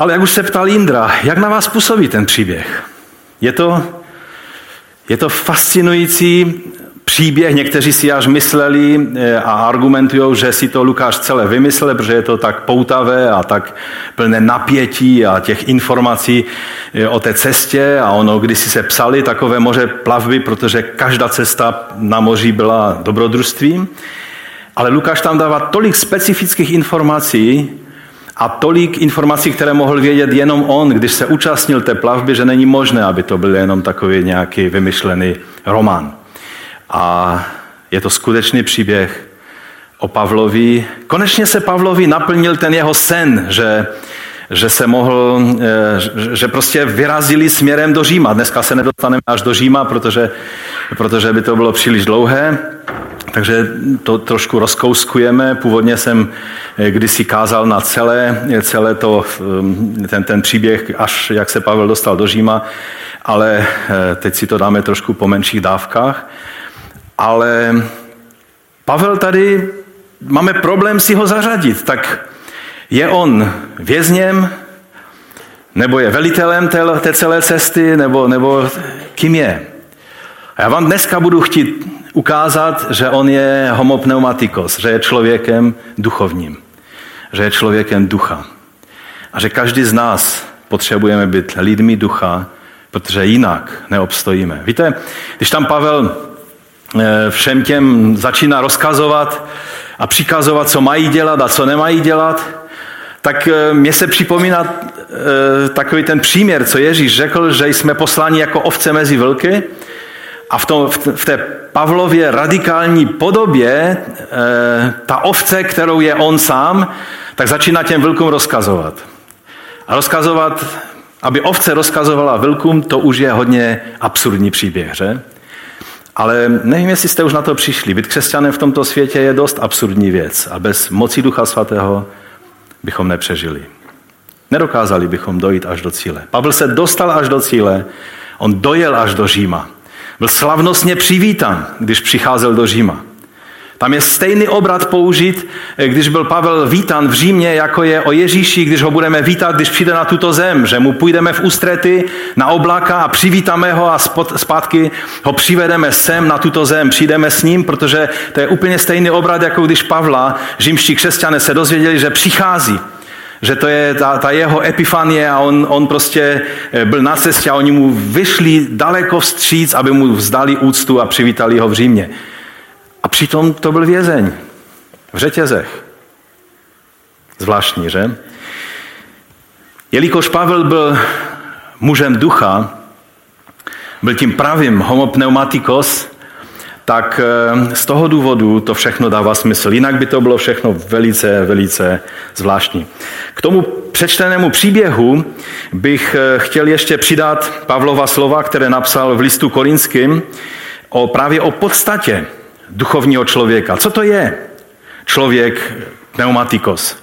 Ale jak už se ptal Indra, jak na vás působí ten příběh? Je to, je to fascinující příběh, někteří si až mysleli eh, a argumentují, že si to Lukáš celé vymyslel, protože je to tak poutavé a tak plné napětí a těch informací eh, o té cestě a ono, když si se psali takové moře plavby, protože každá cesta na moři byla dobrodružstvím. Ale Lukáš tam dává tolik specifických informací a tolik informací, které mohl vědět jenom on, když se účastnil té plavby, že není možné, aby to byl jenom takový nějaký vymyšlený román. A je to skutečný příběh o Pavlovi. Konečně se Pavlovi naplnil ten jeho sen, že, že se mohl, eh, že prostě vyrazili směrem do Říma. Dneska se nedostaneme až do Říma, protože, protože by to bylo příliš dlouhé. Takže to trošku rozkouskujeme. Původně jsem eh, kdysi kázal na celé, celé to, eh, ten, ten příběh, až jak se Pavel dostal do Říma, ale teď si to dáme trošku po menších dávkách. Ale Pavel tady, máme problém si ho zařadit, tak je on vězněm, nebo je velitelem té, té celé cesty, nebo, nebo kým je. A já vám dneska budu chtít ukázat, že on je homopneumatikos, že je člověkem duchovním, že je člověkem ducha. A že každý z nás potřebujeme být lidmi ducha, protože jinak neobstojíme. Víte, když tam Pavel Eh, všem těm začíná rozkazovat a přikazovat, co mají dělat a co nemají dělat, tak eh, mně se připomíná eh, takový ten příměr, co Ježíš řekl, že jsme posláni jako ovce mezi vlky a v, tom, v té Pavlově radikální podobě ta ovce, kterou je on sám, tak začíná těm vlkům rozkazovat. A rozkazovat, aby ovce rozkazovala vlkům, to už je hodně absurdní příběh, že? Ale nevím, jestli jste už na to přišli. Být křesťanem v tomto světě je dost absurdní věc a bez moci Ducha Svatého bychom nepřežili. Nedokázali bychom dojít až do cíle. Pavel se dostal až do cíle, on dojel až do Říma. Byl slavnostně přivítan, když přicházel do Říma. Tam je stejný obrat použit, když byl Pavel vítan v Římě, jako je o Ježíši, když ho budeme vítat, když přijde na tuto zem, že mu půjdeme v ústrety na oblaka a přivítáme ho a zpátky ho přivedeme sem na tuto zem, přijdeme s ním, protože to je úplně stejný obrat, jako když Pavla, římští křesťané se dozvěděli, že přichází že to je ta, ta jeho epifanie a on, on prostě eh, byl na cestě a oni mu vyšli daleko vstříc, aby mu vzdali úctu a přivítali ho v Římě. A přitom to byl vězeň v řetězech. Zvláštní, že? Jelikož Pavel byl mužem ducha, byl tím pravým homopneumatikos, tak eh, z toho důvodu to všechno dává smysl. Jinak by to bylo všechno velice, velice zvláštní. K tomu přečtenému příběhu bych eh, chtěl ještě přidat Pavlova slova, které napsal v listu korinským, o, právě o podstatě duchovního člověka. Co to je člověk pneumatikos?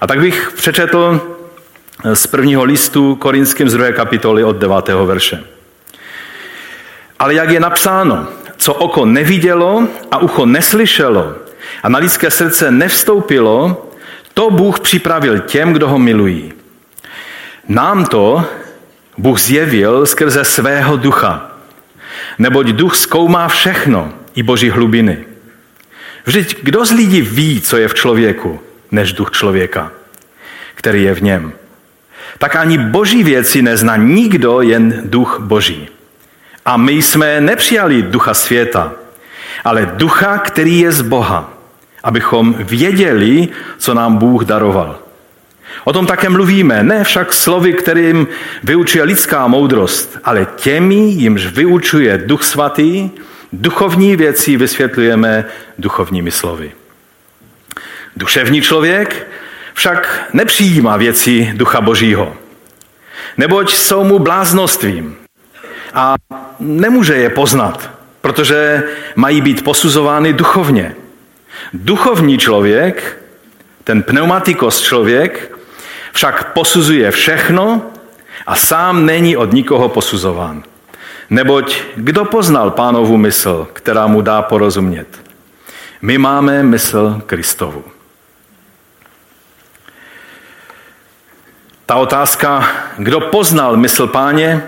A tak bych přečetl z prvního listu korinským z druhé kapitoly od 9. verše. Ale jak je napsáno, co oko nevidělo a ucho neslyšelo a na lidské srdce nevstoupilo, to Bůh připravil těm, kdo ho milují. Nám to Bůh zjevil skrze svého ducha. Neboť duch zkoumá všechno, i boží hlubiny. Vždyť kdo z lidí ví, co je v člověku, než duch člověka, který je v něm? Tak ani boží věci nezná nikdo, jen duch boží. A my jsme nepřijali ducha světa, ale ducha, který je z Boha, abychom věděli, co nám Bůh daroval. O tom také mluvíme, ne však slovy, kterým vyučuje lidská moudrost, ale těmi, jimž vyučuje Duch Svatý, Duchovní věci vysvětlujeme duchovními slovy. Duševní člověk však nepřijímá věci Ducha Božího, neboť jsou mu bláznostvím a nemůže je poznat, protože mají být posuzovány duchovně. Duchovní člověk, ten pneumatikos člověk, však posuzuje všechno a sám není od nikoho posuzován. Neboť kdo poznal pánovu mysl, která mu dá porozumět? My máme mysl Kristovu. Ta otázka, kdo poznal mysl páně,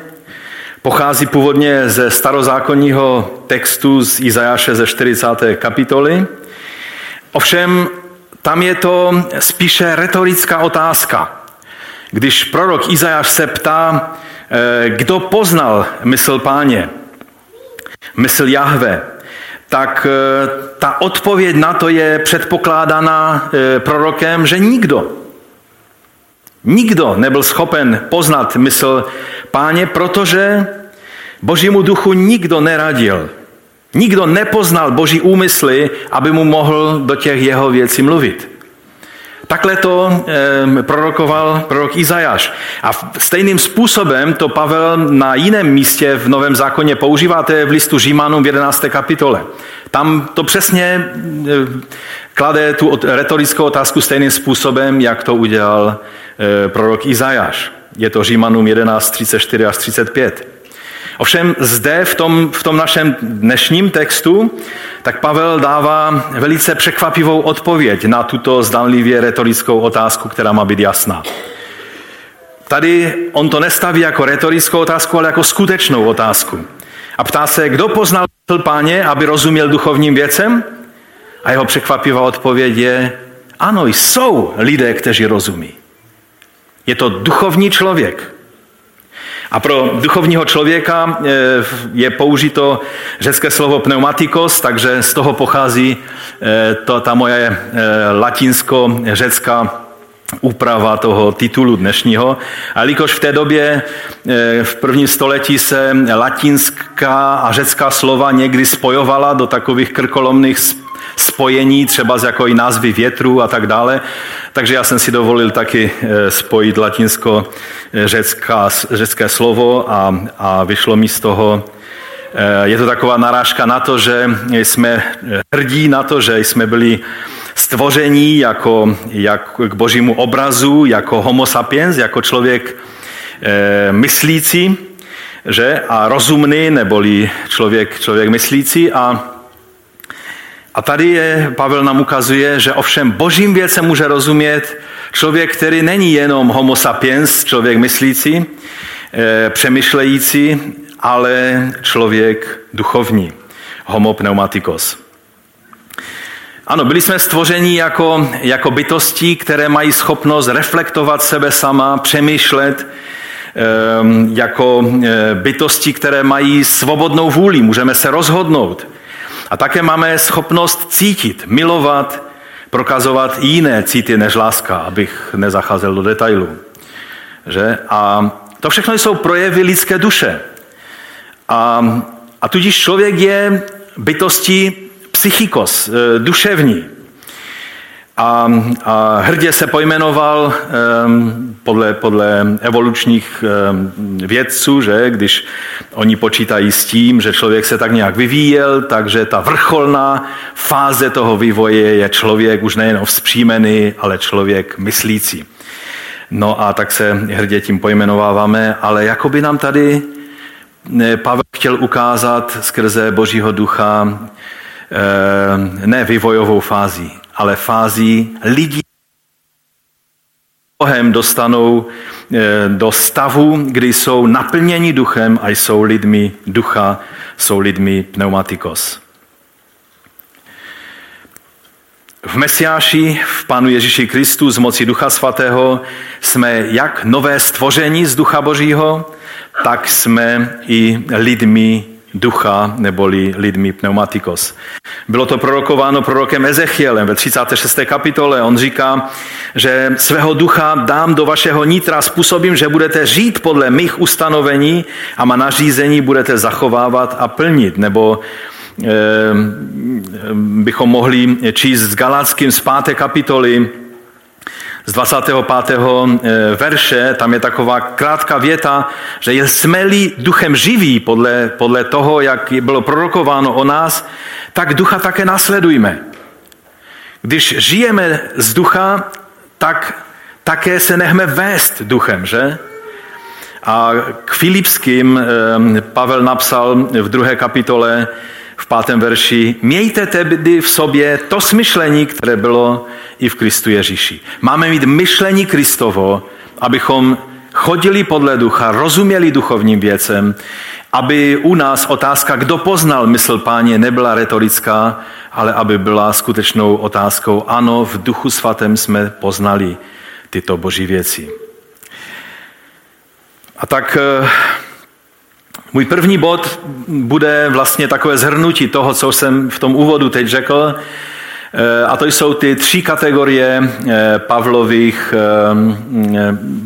pochází původně ze starozákonního textu z Izajáše ze 40. kapitoly. Ovšem, tam je to spíše retorická otázka. Když prorok Izajáš se ptá, eh, kdo poznal mysl páně, mysl Jahve, tak eh, ta odpověď na to je předpokládaná eh, prorokem, že nikdo. Nikdo nebyl schopen poznat mysl páně, protože božímu duchu nikdo neradil. Nikdo nepoznal boží úmysly, aby mu mohl do těch jeho věcí mluvit. Takhle to prorokoval prorok Izajáš. A stejným způsobem to Pavel na jiném místě v Novém zákoně používá, to je v listu Římanům v 11. kapitole. Tam to přesně klade tu retorickou otázku stejným způsobem, jak to udělal e, prorok Izajáš. Je to Římanům 11, 34 až 35. Ovšem zde v tom, v tom našem dnešním textu, tak Pavel dává velice překvapivou odpověď na tuto zdanlivě retorickou otázku, která má být jasná. Tady on to nestaví jako retorickou otázku, ale jako skutečnou otázku. A ptá se, kdo poznal páně, aby rozuměl duchovním věcem? A jeho překvapivá odpověď je, ano, jsou lidé, kteří rozumí. Je to duchovní člověk, a pro duchovního člověka eh, je použito řecké slovo pneumatikos, takže z toho pochází eh, to, ta moje eh, latinsko-řecká úprava toho titulu dnešního. A jelikož v té době v prvním století se latinská a řecká slova někdy spojovala do takových krkolomných spojení, třeba z jako i názvy větru a tak dále. Takže já jsem si dovolil taky eh, spojit latinsko-řecké slovo a, a vyšlo mi z toho eh, je to taková narážka na to, že jsme hrdí na to, že jsme byli stvoření jako, jako k božímu obrazu, jako homo sapiens, jako člověk e, myslící, že? A rozumný, neboli člověk, člověk myslící. A a tady je, Pavel nám ukazuje, že ovšem božím věcem může rozumět člověk, který není jenom homo sapiens, člověk myslící, e, přemýšlející, ale člověk duchovní, homo pneumatikos. Ano, byli jsme stvořeni jako, jako bytosti, které mají schopnost reflektovat sebe sama, přemýšlet, jako e, bytosti, které mají svobodnou vůli, můžeme se rozhodnout. A také máme schopnost cítit, milovat, prokazovat jiné cíty než láska, abych nezacházel do detailů. Že? A to všechno jsou projevy lidské duše. A, a tudíž člověk je bytostí psychikos, e, duševní. A, a hrdě se pojmenoval podle, podle evolučních vědců, že když oni počítají s tím, že člověk se tak nějak vyvíjel, takže ta vrcholná fáze toho vývoje je člověk už nejen vzpřímený, ale člověk myslící. No a tak se hrdě tím pojmenováváme, ale jako by nám tady Pavel chtěl ukázat skrze Božího ducha ne vývojovou fázi, ale fází lidí Bohem dostanou eh, do stavu, kdy jsou naplněni duchem a jsou lidmi ducha, jsou lidmi pneumatikos. V Mesiáši, v Pánu Ježíši Kristu z moci Ducha Svatého jsme jak nové stvoření z Ducha Božího, tak jsme i lidmi ducha neboli lidmi pneumatikos. Bylo to prorokováno prorokem Ezechielem ve 36. kapitole. On říká, že svého ducha dám do vašeho nitra, způsobím, že budete žít podle mých ustanovení a má nařízení budete zachovávat a plnit. Nebo eh, bychom mohli číst s Galackým z 5. kapitoly, z 25. Eh, verše, tam je taková krátká věta, že jsme-li duchem živí podle, podle toho, jak bylo prorokováno o nás, tak ducha také nasledujme. Když žijeme z ducha, tak také se nechme vést duchem, že? A k Filipským eh, Pavel napsal v druhé kapitole, v pátém verši, mějte tedy v sobě to smyšlení, které bylo i v Kristu Ježíši. Máme mít myšlení Kristovo abychom chodili podle ducha, rozuměli duchovním věcem, aby u nás otázka, kdo poznal mysl páně, nebyla retorická, ale aby byla skutečnou otázkou, ano, v duchu svatém jsme poznali tyto boží věci. A tak eh, můj první bod bude vlastně takové zhrnutí toho, co jsem v tom úvodu teď řekl. Eh, a to jsou ty tři kategorie eh, Pavlových,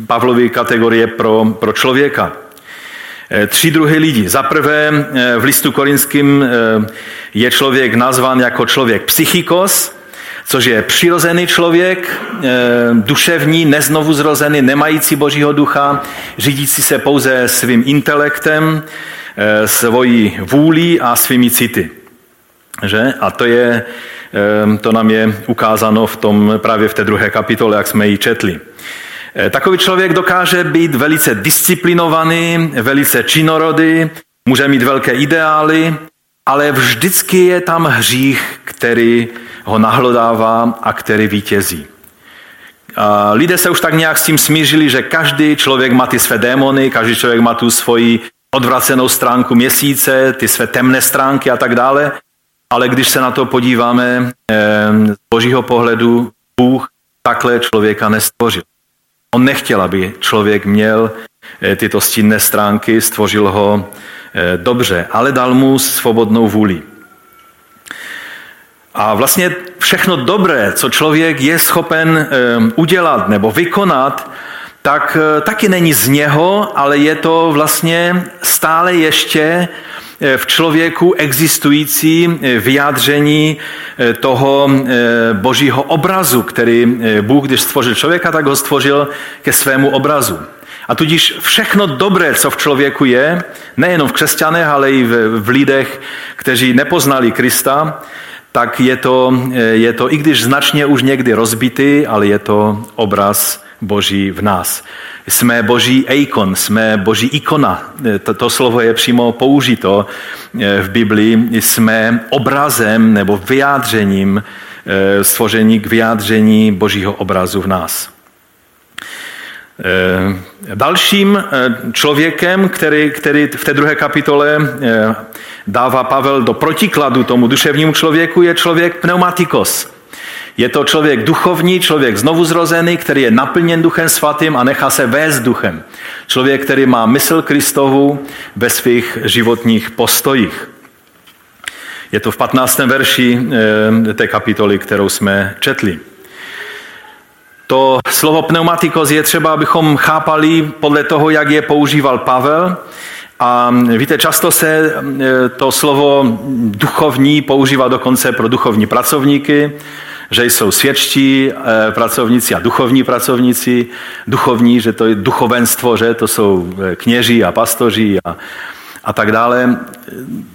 Pavlových kategorie pro, pro člověka. Tři druhy lidí. Za prvé v listu korinským je člověk nazván jako člověk psychikos, což je přirozený člověk, eh, duševní, neznovu zrozený, nemající božího ducha, řídící se pouze svým intelektem, eh, svojí vůlí a svými city. Že? A to, je, eh, to nám je ukázáno v tom, právě v té druhé kapitole, jak jsme ji četli. Takový člověk dokáže být velice disciplinovaný, velice činorodý, může mít velké ideály, ale vždycky je tam hřích, který ho nahlodává a který vítězí. Lidé se už tak nějak s tím smířili, že každý člověk má ty své démony, každý člověk má tu svoji odvracenou stránku měsíce, ty své temné stránky a tak dále. Ale když se na to podíváme z božího pohledu, Bůh takhle člověka nestvořil. On nechtěl, aby člověk měl eh, tyto stínné stránky, stvořil ho dobře, ale dal mu svobodnou vůli. A vlastně všechno dobré, co člověk je schopen udělat nebo vykonat, tak eh, taky není z něho, ale je to vlastně stále ještě eh, v člověku existující eh, vyjádření toho božího obrazu, který Bůh, když stvořil člověka, tak ho stvořil ke svému obrazu. A tudíž všechno dobré, co v člověku je, nejenom v křesťanech, ale i v, v lidech, kteří nepoznali Krista, tak je to, je to, i když značně už někdy rozbitý, ale je to obraz Boží v nás. Jsme Boží eikon, jsme Boží ikona. To, to slovo je přímo použito eh, v Biblii. Jsme obrazem nebo vyjádřením eh, stvoření k vyjádření Božího obrazu v nás. Eh, dalším člověkem, který, který v té druhé kapitole dává Pavel do protikladu tomu duševnímu člověku, je člověk pneumatikos. Je to člověk duchovní, člověk znovu zrozený, který je naplněn duchem svatým a nechá se vést duchem. Člověk, který má mysl Kristovu ve svých životních postojích. Je to v 15. verši eh, té kapitoly, kterou jsme četli. To slovo pneumatikos je třeba, abychom chápali podle toho, jak je používal Pavel, a víte, často se e, to slovo duchovní používá dokonce pro duchovní pracovníky, že jsou svědčtí e, pracovníci a duchovní pracovníci, duchovní, že to je duchovenstvo, že to jsou e, kněží a pastoři a, a tak dále.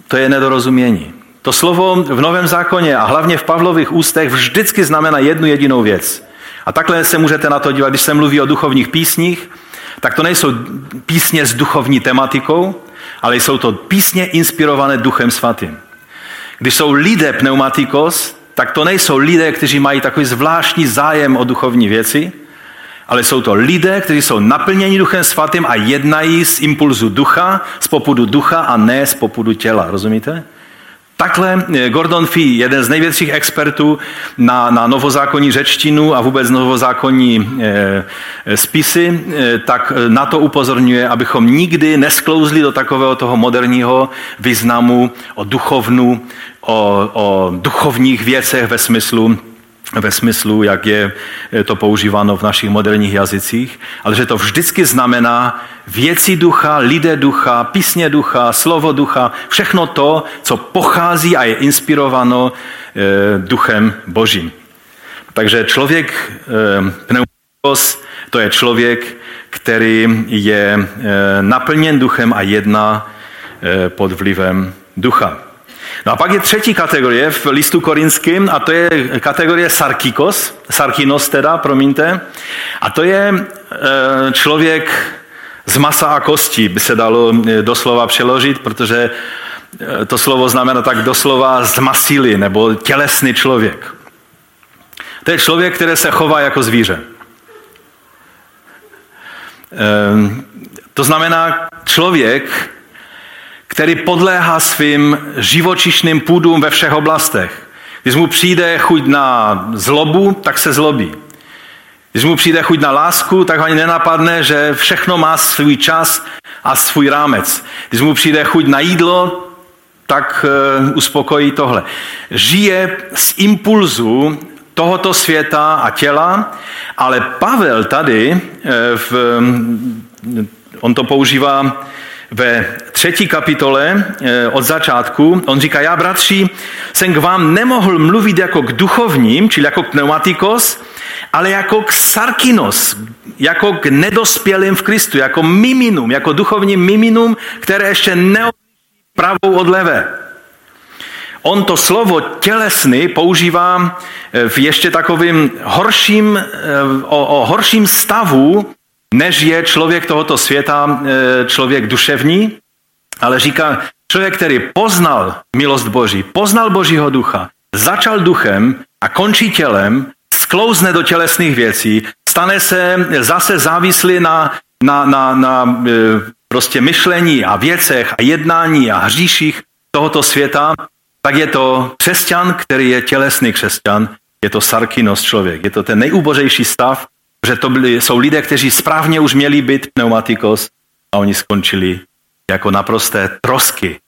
To je nedorozumění. To slovo v Novém zákoně a hlavně v Pavlových ústech vždycky znamená jednu jedinou věc. A takhle se můžete na to dívat, když se mluví o duchovních písních, tak to nejsou písně s duchovní tematikou, ale jsou to písně inspirované Duchem Svatým. Když jsou lidé pneumatikos, tak to nejsou lidé, kteří mají takový zvláštní zájem o duchovní věci, ale jsou to lidé, kteří jsou naplněni Duchem Svatým a jednají z impulzu ducha, z popudu ducha a ne z popudu těla. Rozumíte? Takhle eh, Gordon Fee, jeden z největších expertů na, na novozákonní řečtinu a vůbec novozákonní e, spisy, e, tak na to upozorňuje, abychom nikdy nesklouzli do takového toho moderního významu o duchovnu, o, o duchovních věcech ve smyslu ve smyslu, jak je to používáno v našich moderních jazycích, ale že to vždycky znamená věci ducha, lidé ducha, písně ducha, slovo ducha, všechno to, co pochází a je inspirováno eh, duchem božím. Takže člověk eh, pneumatikos, to je člověk, který je eh, naplněn duchem a jedná pod vlivem ducha. No a pak je třetí kategorie v listu korinským a to je kategorie sarkikos, sarkinos teda, promiňte. A to je e, člověk z masa a kostí, by se dalo e, doslova přeložit, protože e, to slovo znamená tak doslova z masily nebo tělesný člověk. To je člověk, který se chová jako zvíře. To znamená člověk, který podléhá svým živočišným půdům ve všech oblastech. Když mu přijde chuť na zlobu, tak se zlobí. Když mu přijde chuť na lásku, tak ho ani nenapadne, že všechno má svůj čas a svůj rámec. Když mu přijde chuť na jídlo, tak uh, uspokojí tohle. Žije z impulzu tohoto světa a těla, ale Pavel tady, uh, v, um, on to používá ve třetí kapitole uh, od začátku, on říká, já bratři, jsem k vám nemohl mluvit jako k duchovním, čili jako k pneumatikos, ale jako k sarkinos, jako k nedospělým v Kristu, jako miminum, jako duchovní miminum, které ještě neodliší pravou od levé. On to slovo tělesný používá eh, v ještě takovým horším, eh, o, o horším stavu, než je člověk tohoto světa, eh, člověk duševní, ale říká, člověk, který poznal milost Boží, poznal Božího ducha, začal duchem a končí tělem, sklouzne do tělesných věcí, stane se zase závislý na, na, na, na prostě myšlení a věcech a jednání a hříších tohoto světa, tak je to křesťan, který je tělesný křesťan, je to sarkinos člověk, je to ten nejubořejší stav, že to byli, jsou lidé, kteří správně už měli být pneumatikos a oni skončili jako naprosté trosky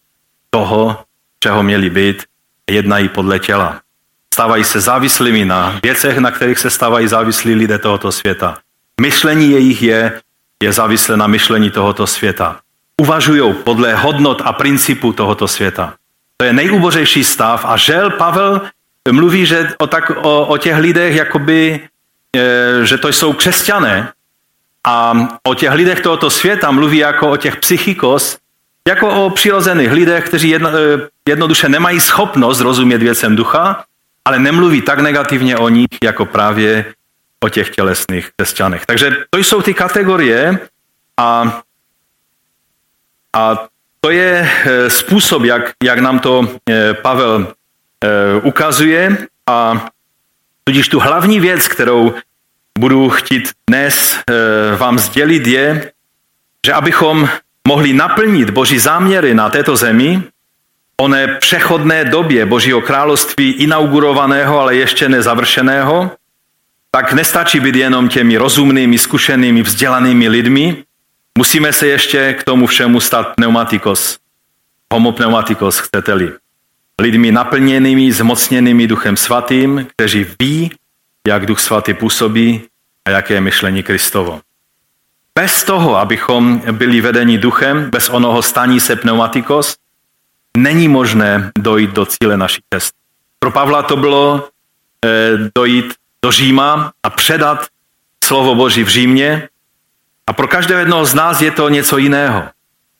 toho, čeho měli být, jednají podle těla. Stávají se závislými na věcech, na kterých se stávají závislí lidé tohoto světa. Myšlení jejich je, je závislé na myšlení tohoto světa. Uvažují podle hodnot a principů tohoto světa. To je nejubořejší stav a žel Pavel mluví že o, tak, o, o těch lidech, jakoby, že to jsou křesťané a o těch lidech tohoto světa mluví jako o těch psychikos, jako o přirozených lidech, kteří jedno, e, jednoduše nemají schopnost rozumět věcem ducha, ale nemluví tak negativně o nich, jako právě o těch tělesných křesťanech. Takže to jsou ty kategorie a, a to je eh, způsob, jak, jak nám to eh, Pavel eh, ukazuje a tudíž tu hlavní věc, kterou budu chtít dnes vám sdělit, je, že abychom mohli naplnit Boží záměry na této zemi, oné přechodné době Božího království inaugurovaného, ale ještě nezavršeného, tak nestačí být jenom těmi rozumnými, zkušenými, vzdělanými lidmi, Musíme se ještě k tomu všemu stát pneumatikos, homopneumatikos, chcete-li. Lidmi naplněnými, zmocněnými Duchem Svatým, kteří ví, jak Duch Svatý působí a jaké je myšlení Kristovo. Bez toho, abychom byli vedeni duchem, bez onoho stání se pneumatikos, není možné dojít do cíle naší cesty. Pro Pavla to bylo e, dojít do Říma a předat slovo Boží v Římě a pro každého jednoho z nás je to něco jiného.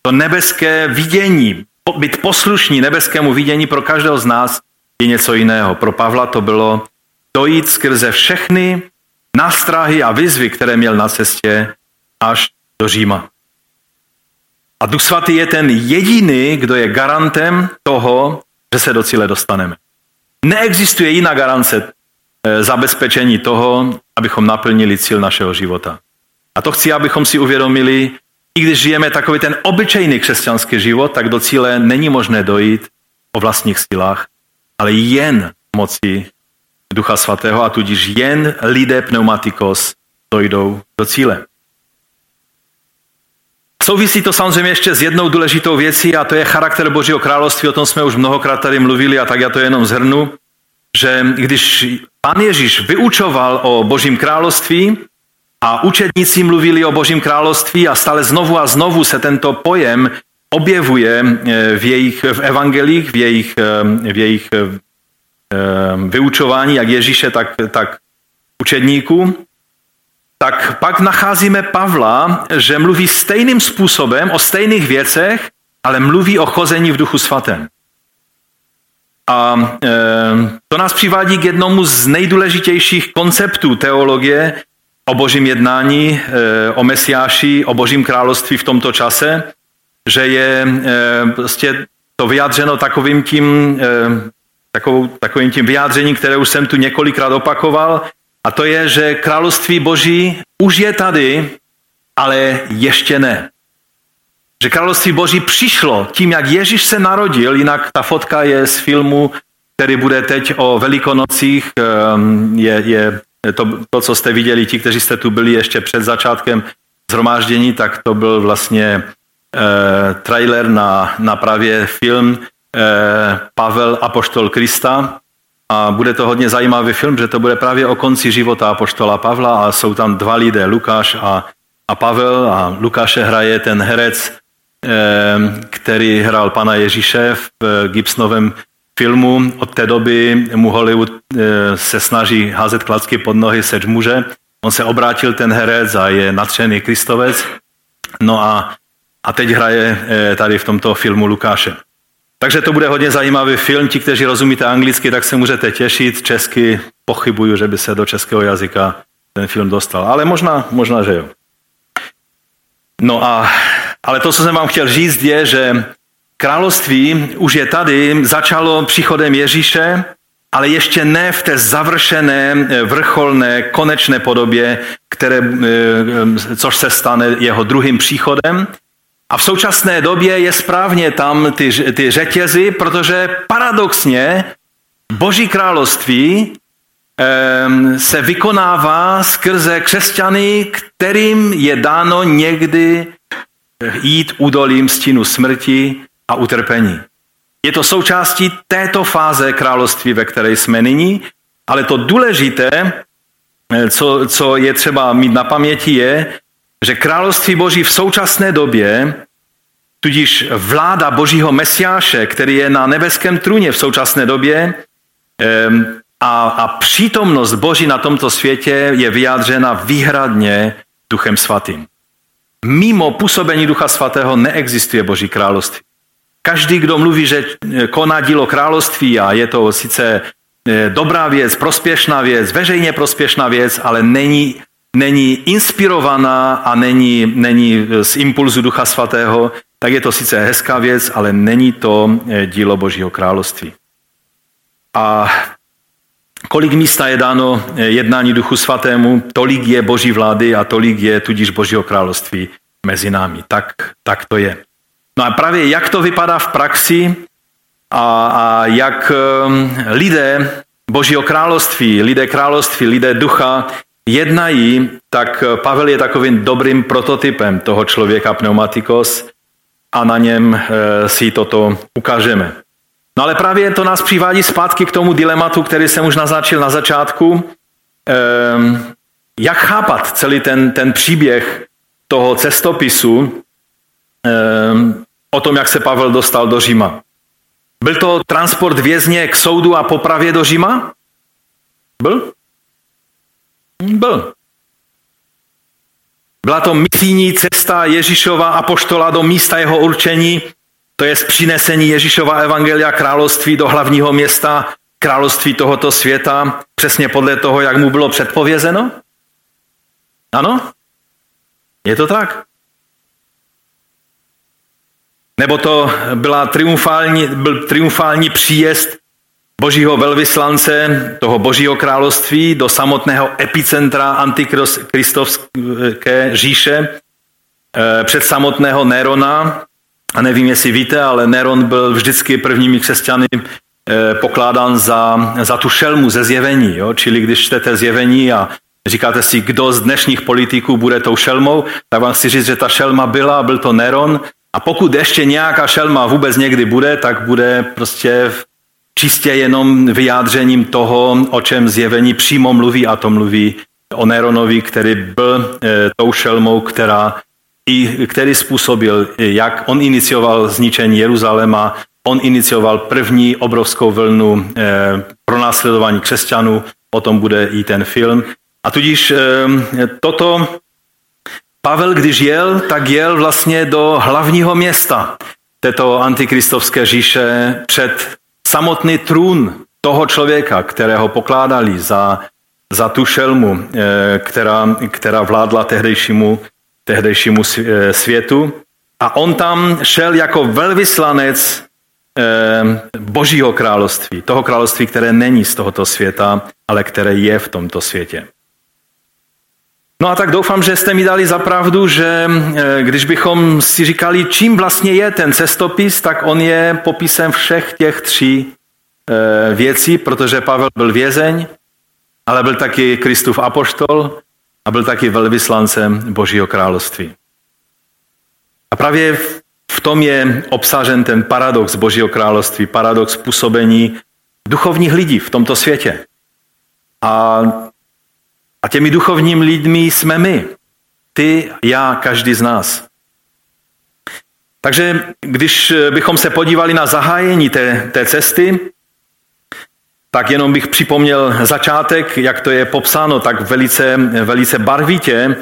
To nebeské vidění, být poslušní nebeskému vidění pro každého z nás je něco jiného. Pro Pavla to bylo dojít skrze všechny nástrahy a výzvy, které měl na cestě až do Říma. A Duch Svatý je ten jediný, kdo je garantem toho, že se do cíle dostaneme. Neexistuje jiná garance eh, zabezpečení toho, abychom naplnili cíl našeho života. A to chci, abychom si uvědomili, i když žijeme takový ten obyčejný křesťanský život, tak do cíle není možné dojít o vlastních silách, ale jen moci Ducha Svatého a tudíž jen lidé pneumatikos dojdou do cíle. Souvisí to samozřejmě ještě s jednou důležitou věcí a to je charakter Božího království, o tom jsme už mnohokrát tady mluvili a tak já to jenom zhrnu, že když pan Ježíš vyučoval o Božím království, a učedníci mluvili o Božím království a stále znovu a znovu se tento pojem objevuje eh, v jejich v evangelích, v jejich, eh, v jejich eh, vyučování, jak Ježíše, tak, tak učedníků, tak pak nacházíme Pavla, že mluví stejným způsobem o stejných věcech, ale mluví o chození v duchu svatém. A to nás přivádí k jednomu z nejdůležitějších konceptů teologie, o božím jednání, eh, o Mesiáši, o božím království v tomto čase, že je eh, prostě to vyjádřeno takovým tím, eh, takovou, takovým tím vyjádřením, které už jsem tu několikrát opakoval, a to je, že království boží už je tady ale ještě ne. Že království boží přišlo tím, jak Ježíš se narodil, jinak ta fotka je z filmu, který bude teď o velikonocích, je, je to, to, co jste viděli, ti, kteří jste tu byli ještě před začátkem zhromáždění, tak to byl vlastně eh, trailer na, na právě film eh, Pavel Apoštol Krista, a bude to hodně zajímavý film, že to bude právě o konci života apoštola Pavla a jsou tam dva lidé, Lukáš a, a Pavel. A Lukáše hraje ten herec, eh, který hrál pana Ježíše v eh, Gibsonovém filmu. Od té doby mu Hollywood eh, se snaží házet klacky pod nohy seč muže. On se obrátil ten herec a je natřený Kristovec. No a, a teď hraje tady v tomto filmu Lukáše. Takže to bude hodně zajímavý film. Ti, kteří rozumíte anglicky, tak se můžete těšit. Česky pochybuju, že by se do českého jazyka ten film dostal. Ale možná, možná že jo. No a, ale to, co jsem vám chtěl říct, je, že království už je tady, začalo příchodem Ježíše, ale ještě ne v té završené, vrcholné, konečné podobě, které, eh, což se stane jeho druhým příchodem. A v současné době je správně tam ty, ty řetězy, protože paradoxně Boží království eh, se vykonává skrze křesťany, kterým je dáno někdy jít údolím stínu smrti a utrpení. Je to součástí této fáze království, ve které jsme nyní, ale to důležité, co, co je třeba mít na paměti, je, že království Boží v současné době, tudíž vláda Božího Mesiáše, který je na nebeském trůně v současné době, a, a přítomnost Boží na tomto světě je vyjádřena výhradně Duchem Svatým. Mimo působení Ducha Svatého neexistuje Boží království. Každý, kdo mluví, že koná dílo království a je to sice eh, dobrá věc, prospěšná věc, veřejně prospěšná věc, ale není není inspirovaná a není, není z impulzu Ducha Svatého, tak je to sice hezká věc, ale není to dílo Božího království. A kolik místa je dáno jednání Duchu Svatému, tolik je Boží vlády a tolik je tudíž Božího království mezi námi. Tak, tak to je. No a právě jak to vypadá v praxi a, a jak um, lidé Božího království, lidé království, lidé ducha jednají, tak Pavel je takovým dobrým prototypem toho člověka pneumatikos a na něm eh, si toto ukážeme. No ale právě to nás přivádí zpátky k tomu dilematu, který jsem už naznačil na začátku. Ehm, jak chápat celý ten, ten příběh toho cestopisu ehm, o tom, jak se Pavel dostal do Říma? Byl to transport vězně k soudu a popravě do Říma? Byl? Byl. Byla to misijní cesta Ježíšova apoštola do místa jeho určení, to je přinesení Ježíšova evangelia království do hlavního města království tohoto světa, přesně podle toho, jak mu bylo předpovězeno? Ano? Je to tak? Nebo to byla triumfální, byl triumfální příjezd božího velvyslance, toho božího království, do samotného epicentra antikristovské říše, eh, před samotného Nerona. A nevím, jestli víte, ale Neron byl vždycky prvními křesťany eh, pokládán za, za tu šelmu ze zjevení. Jo? Čili když čtete zjevení a říkáte si, kdo z dnešních politiků bude tou šelmou, tak vám chci říct, že ta šelma byla, byl to Neron. A pokud ještě nějaká šelma vůbec někdy bude, tak bude prostě čistě jenom vyjádřením toho, o čem zjevení přímo mluví a to mluví o Neronovi, který byl e, tou šelmou, která i, který způsobil, jak on inicioval zničení Jeruzaléma, on inicioval první obrovskou vlnu e, pronásledování křesťanů, o tom bude i ten film. A tudíž toto Pavel, když jel, tak jel vlastně do hlavního města této antikristovské říše před samotný trůn toho člověka, kterého pokládali za, za tu šelmu, eh, která, která vládla tehdejšímu, tehdejšímu eh, světu. A on tam šel jako velvyslanec eh, Božího království, toho království, které není z tohoto světa, ale které je v tomto světě. No a tak doufám, že jste mi dali za pravdu, že eh, když bychom si říkali, čím vlastně je ten cestopis, tak on je popisem všech těch tří eh, věcí, protože Pavel byl vězeň, ale byl taky Kristův apoštol a byl taky velvyslancem Božího království. A právě v tom je obsažen ten paradox Božího království, paradox působení duchovních lidí v tomto světě. A, a těmi duchovními lidmi jsme my. Ty, já, každý z nás. Takže když bychom se podívali na zahájení té, té cesty, tak jenom bych připomněl začátek, jak to je popsáno tak velice, velice barvitě.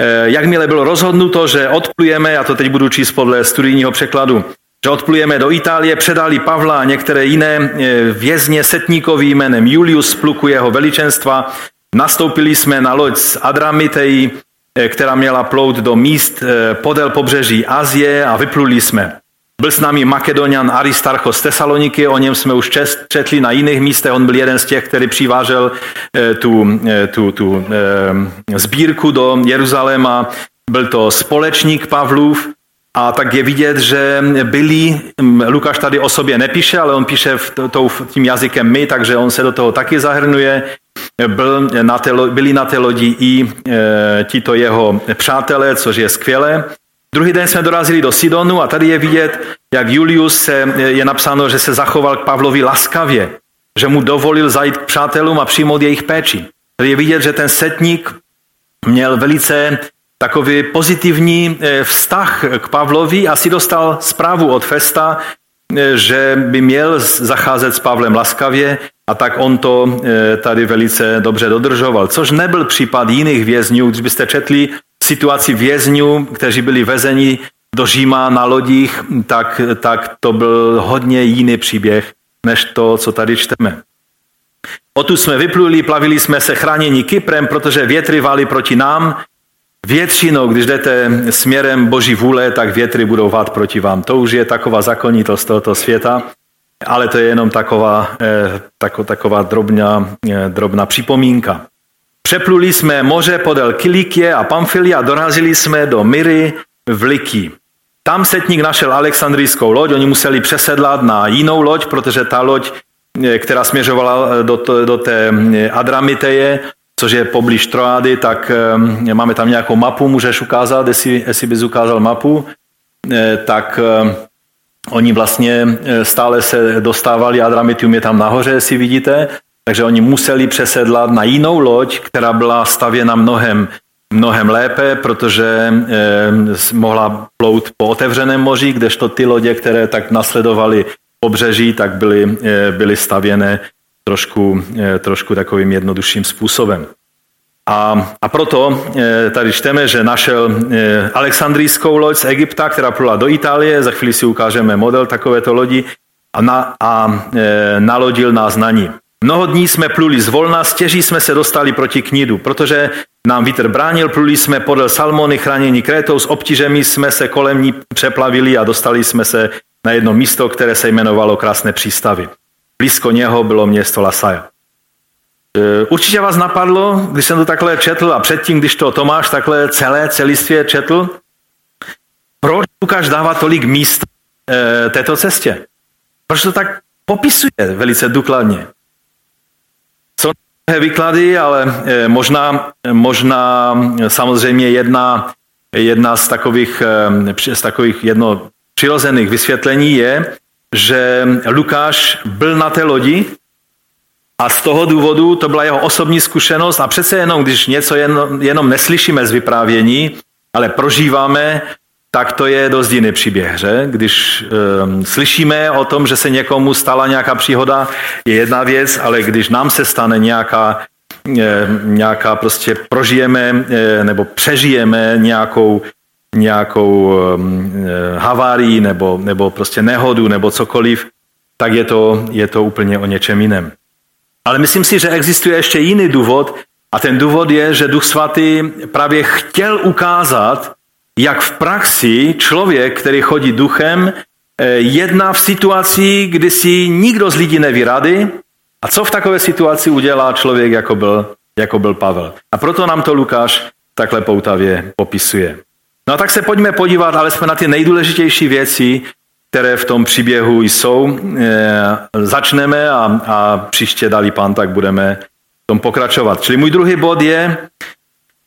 Eh, jakmile bylo rozhodnuto, že odplujeme, já to teď budu číst podle studijního překladu, že odplujeme do Itálie, předali Pavla a některé jiné eh, vězně setníkovi jménem Julius pluku jeho veličenstva. Nastoupili jsme na loď z Adramitei, eh, která měla plout do míst podél pobřeží Azie a vypluli jsme. Byl s námi Makedonian Aristarchos z Tesaloniky, o něm jsme už četli na jiných místech, on byl jeden z těch, který přivážel eh, tu, eh, tu, tu eh, sbírku do Jeruzaléma, byl to společník Pavlův, a tak je vidět, že byli, hm, Lukáš tady o sobě nepíše, ale on píše v tím jazykem my, takže on se do toho taky zahrnuje. Byl na té, byli na té lodi i e, tito jeho přátelé, což je skvělé. Druhý den jsme dorazili do Sidonu a tady je vidět, jak Julius se, je napsáno, že se zachoval k Pavlovi laskavě, že mu dovolil zajít k přátelům a přijmout jejich péči. Tady je vidět, že ten setník měl velice takový pozitivní eh, vztah k Pavlovi a si dostal zprávu od Festa, eh, že by měl zacházet s Pavlem laskavě a tak on to eh, tady velice dobře dodržoval. Což nebyl případ jiných vězňů, když byste četli situaci vězňů, kteří byli vezeni do Říma na lodích, tak, tak to byl hodně jiný příběh, než to, co tady čteme. Otud jsme vypluli, plavili jsme se chráněni Kyprem, protože větry vály proti nám. Většinou, když jdete směrem Boží vůle, tak větry budou vát proti vám. To už je taková zakonitost tohoto světa, ale to je jenom taková, eh, taková drobná, eh, drobná připomínka. Přepluli jsme moře podél Kilikie a Pamfilia a dorazili jsme do Myry v Liki. Tam setník našel alexandrijskou loď, oni museli přesedlat na jinou loď, protože ta loď, eh, která směřovala do, to, do té Adramiteje, což je poblíž Troády, tak máme tam nějakou mapu, můžeš ukázat, jestli, jestli bys ukázal mapu, tak oni vlastně stále se dostávali, Adramitium je tam nahoře, jestli vidíte, takže oni museli přesedlat na jinou loď, která byla stavěna mnohem, mnohem lépe, protože eh, mohla plout po otevřeném moři, kdežto ty lodě, které tak nasledovaly pobřeží, tak byly, eh, byly stavěné trošku, eh, trošku takovým jednodušším způsobem. A, a proto eh, tady čteme, že našel eh, alexandrijskou loď z Egypta, která plula do Itálie, za chvíli si ukážeme model takovéto lodi, a, na, a e, nalodil nás na ní. Mnoho dní jsme pluli zvolna, stěží jsme se dostali proti Knidu, protože nám vítr bránil, pluli jsme podél Salmony, chránění Krétou, s obtížemi jsme se kolem ní přeplavili a dostali jsme se na jedno místo, které se jmenovalo Krásné přístavy. Blízko něho bylo město Lasaja. E, určitě vás napadlo, když jsem to takhle četl a předtím, když to Tomáš takhle celé celistvě četl, proč Lukáš dává tolik míst e, této cestě? Proč to tak popisuje velice důkladně? Jsou výklady, ale eh, možná, možná samozřejmě jedna, jedna z takových, z takových jedno přirozených vysvětlení je, že Lukáš byl na té lodi a z toho důvodu to byla jeho osobní zkušenost a přece jenom, když něco jenom, jenom neslyšíme z vyprávění, ale prožíváme, tak to je dost jiný příběh, že? Když um, slyšíme o tom, že se někomu stala nějaká příhoda, je jedna věc, ale když nám se stane nějaká, e, nějaká prostě prožijeme e, nebo přežijeme nějakou, nějakou e, havárii nebo, nebo prostě nehodu nebo cokoliv, tak je to, je to úplně o něčem jiném. Ale myslím si, že existuje ještě jiný důvod a ten důvod je, že Duch Svatý právě chtěl ukázat, jak v praxi člověk, který chodí duchem, eh, jedná v situaci, kdy si nikdo z lidí neví rady. A co v takové situaci udělá člověk, jako byl, jako byl Pavel. A proto nám to Lukáš takhle poutavě popisuje. No a tak se pojďme podívat alespoň na ty nejdůležitější věci, které v tom příběhu jsou. E, začneme a, a příště dali pán, tak budeme v tom pokračovat. Čili můj druhý bod je,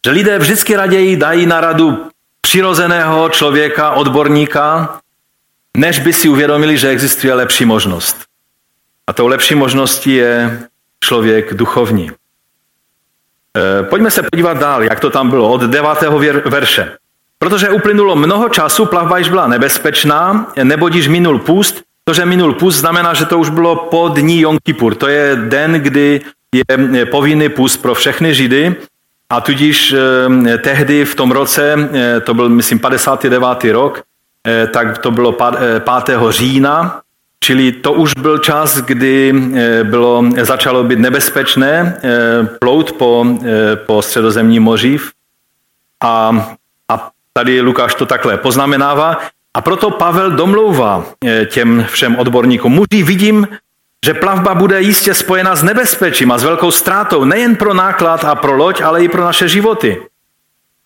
že lidé vždycky raději dají na radu přirozeného člověka, odborníka, než by si uvědomili, že existuje lepší možnost. A tou lepší možností je člověk duchovní. E, pojďme se podívat dál, jak to tam bylo, od devátého verše. Protože uplynulo mnoho času, plavba již byla nebezpečná, neboť již minul půst. To, že minul půst, znamená, že to už bylo po dní Jom Kippur. To je den, kdy je povinný půst pro všechny Židy. A tudíž eh, tehdy v tom roce, eh, to byl myslím 59. rok, eh, tak to bylo 5. října, čili to už byl čas, kdy bylo, začalo být nebezpečné plout po, po středozemním moři. A, a tady Lukáš to takhle poznamenává. A proto Pavel domlouvá těm všem odborníkům. Muži, vidím, že plavba bude jistě spojena s nebezpečím a s velkou ztrátou nejen pro náklad a pro loď, ale i pro naše životy.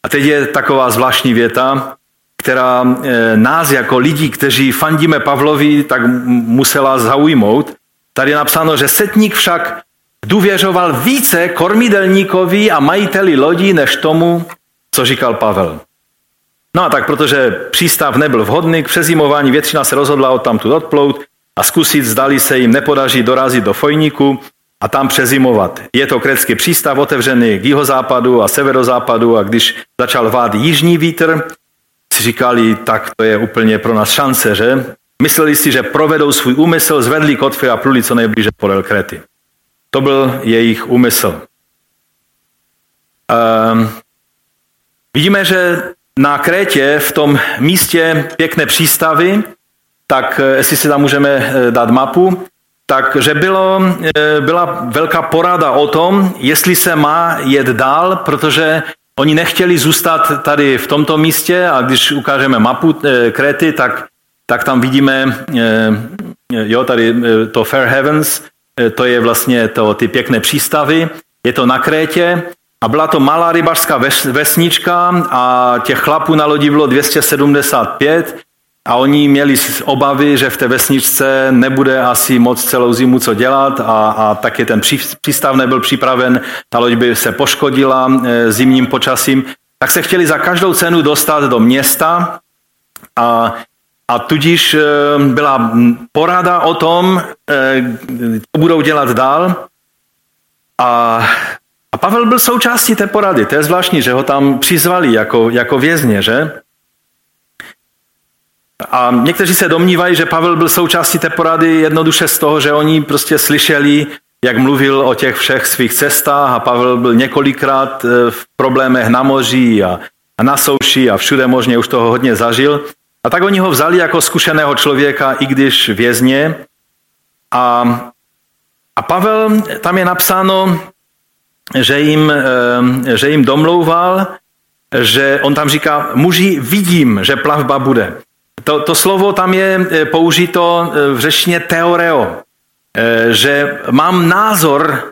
A teď je taková zvláštní věta, která e, nás jako lidí, kteří fandíme Pavlovi, tak musela zaujmout. Tady je napsáno, že setník však důvěřoval více kormidelníkovi a majiteli lodí, než tomu, co říkal Pavel. No a tak, protože přístav nebyl vhodný k přezimování, většina se rozhodla od tamtud odplout, a zkusit, zdali se jim nepodaří dorazit do Fojníku a tam přezimovat. Je to krécký přístav otevřený k jihozápadu a severozápadu a když začal vát jižní vítr, si říkali, tak to je úplně pro nás šance, že? Mysleli si, že provedou svůj úmysl, zvedli kotvy a pluli co nejblíže podél Krety. To byl jejich úmysl. Um, vidíme, že na Krétě, v tom místě pěkné přístavy, tak eh, jestli si tam můžeme eh, dát mapu, takže bylo, eh, byla velká porada o tom, jestli se má jet dál, protože oni nechtěli zůstat tady v tomto místě a když ukážeme mapu Kréty, tak, tak tam vidíme, jo, tady to Fair Heavens, to je vlastně to, ty pěkné přístavy, je to na Krétě a byla to malá rybařská vesnička a těch chlapů na lodi bylo 275 a oni měli obavy, že v té vesničce nebude asi moc celou zimu co dělat a, a taky ten přístav nebyl připraven, ta loď by se poškodila e, zimním počasím, tak se chtěli za každou cenu dostat do města a, a tudíž e, byla porada o tom, e, co budou dělat dál. A, a Pavel byl součástí té porady. To je zvláštní, že ho tam přizvali jako, jako vězně, že? A někteří se domnívají, že Pavel byl součástí té porady jednoduše z toho, že oni prostě slyšeli, jak mluvil o těch všech svých cestách a Pavel byl několikrát eh, v problémech na moři a, a na souši a všude možně už toho hodně zažil. A tak oni ho vzali jako zkušeného člověka, i když vězně. A, a Pavel, tam je napsáno, že jim, eh, že jim domlouval, že on tam říká, muži, vidím, že plavba bude. To, to slovo tam je eh, použito eh, v řečtině teoreo, že mám názor,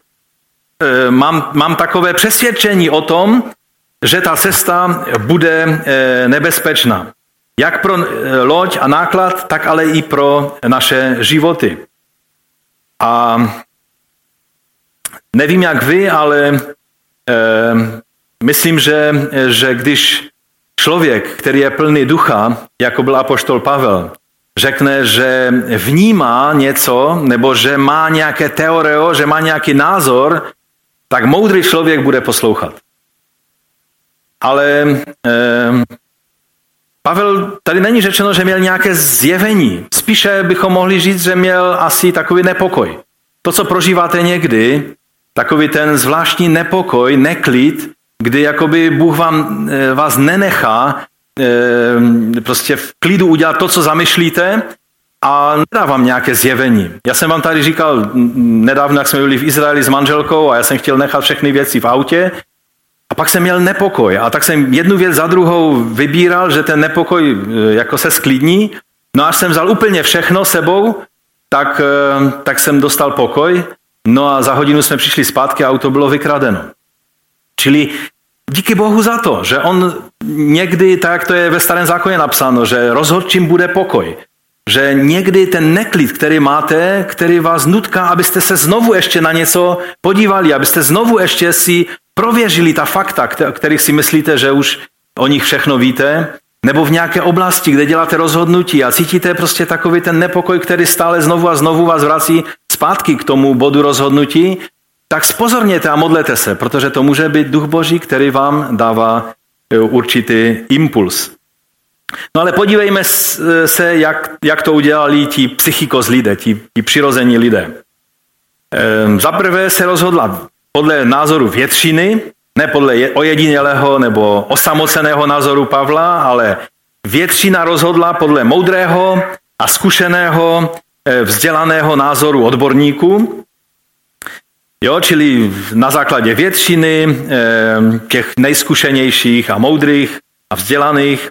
mám, mám takové přesvědčení o tom, že ta cesta bude nebezpečná. Jak pro loď a náklad, tak ale i pro naše životy. A nevím jak vy, ale myslím, že, že když Člověk, který je plný ducha, jako byl apoštol Pavel, řekne, že vnímá něco, nebo že má nějaké teoreo, že má nějaký názor, tak moudrý člověk bude poslouchat. Ale eh, Pavel, tady není řečeno, že měl nějaké zjevení. Spíše bychom mohli říct, že měl asi takový nepokoj. To, co prožíváte někdy, takový ten zvláštní nepokoj, neklid, kdy jakoby Bůh vám, eh, vás nenechá eh, prostě v klidu udělat to, co zamýšlíte a nedá vám nějaké zjevení. Já jsem vám tady říkal nedávno, jak jsme byli v Izraeli s manželkou a já jsem chtěl nechat všechny věci v autě a pak jsem měl nepokoj a tak jsem jednu věc za druhou vybíral, že ten nepokoj eh, jako se sklidní. No až jsem vzal úplně všechno sebou, tak, tak jsem dostal pokoj. No a za hodinu jsme přišli zpátky a auto bylo vykradeno. Čili díky Bohu za to, že on někdy, tak jak to je ve starém zákoně napsáno, že rozhodčím bude pokoj. Že někdy ten neklid, který máte, který vás nutká, abyste se znovu ještě na něco podívali, abyste znovu ještě si prověřili ta fakta, kterých si myslíte, že už o nich všechno víte, nebo v nějaké oblasti, kde děláte rozhodnutí a cítíte prostě takový ten nepokoj, který stále znovu a znovu vás vrací zpátky k tomu bodu rozhodnutí, tak spozorněte a modlete se, protože to může být duch boží, který vám dává e, určitý impuls. No ale podívejme se, jak, jak to udělali ti psychikos lidé, ti, ti přirození lidé. Ehm, za prvé se rozhodla podle názoru většiny, ne podle ojedinělého nebo osamoceného názoru Pavla, ale většina rozhodla podle moudrého a zkušeného, e, vzdělaného názoru odborníků. Jo, čili na základě většiny ehm, těch nejzkušenějších a moudrých a vzdělaných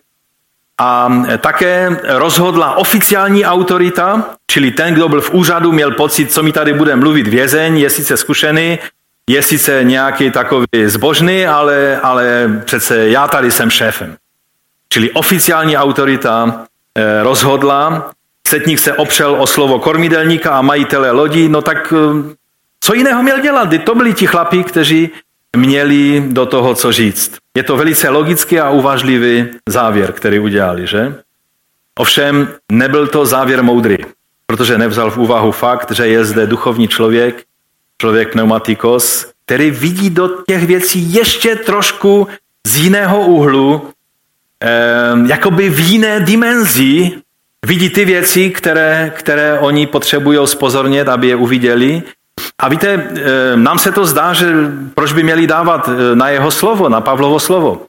a také rozhodla oficiální autorita, čili ten, kdo byl v úřadu, měl pocit, co mi tady bude mluvit vězeň, je sice zkušený, je sice nějaký takový zbožný, ale, ale přece já tady jsem šéfem. Čili oficiální autorita eh, rozhodla, setník se opřel o slovo kormidelníka a majitele lodí, no tak eh, co jiného měl dělat? To byli ti chlapí, kteří měli do toho co říct. Je to velice logický a uvažlivý závěr, který udělali, že? Ovšem nebyl to závěr moudrý, protože nevzal v úvahu fakt, že je zde duchovní člověk, člověk pneumatikos, který vidí do těch věcí ještě trošku z jiného úhlu, eh, jakoby v jiné dimenzi, vidí ty věci, které, které oni potřebují spozornět, aby je uviděli a víte, eh, nám se to zdá, že proč by měli dávat eh, na jeho slovo, na Pavlovo slovo.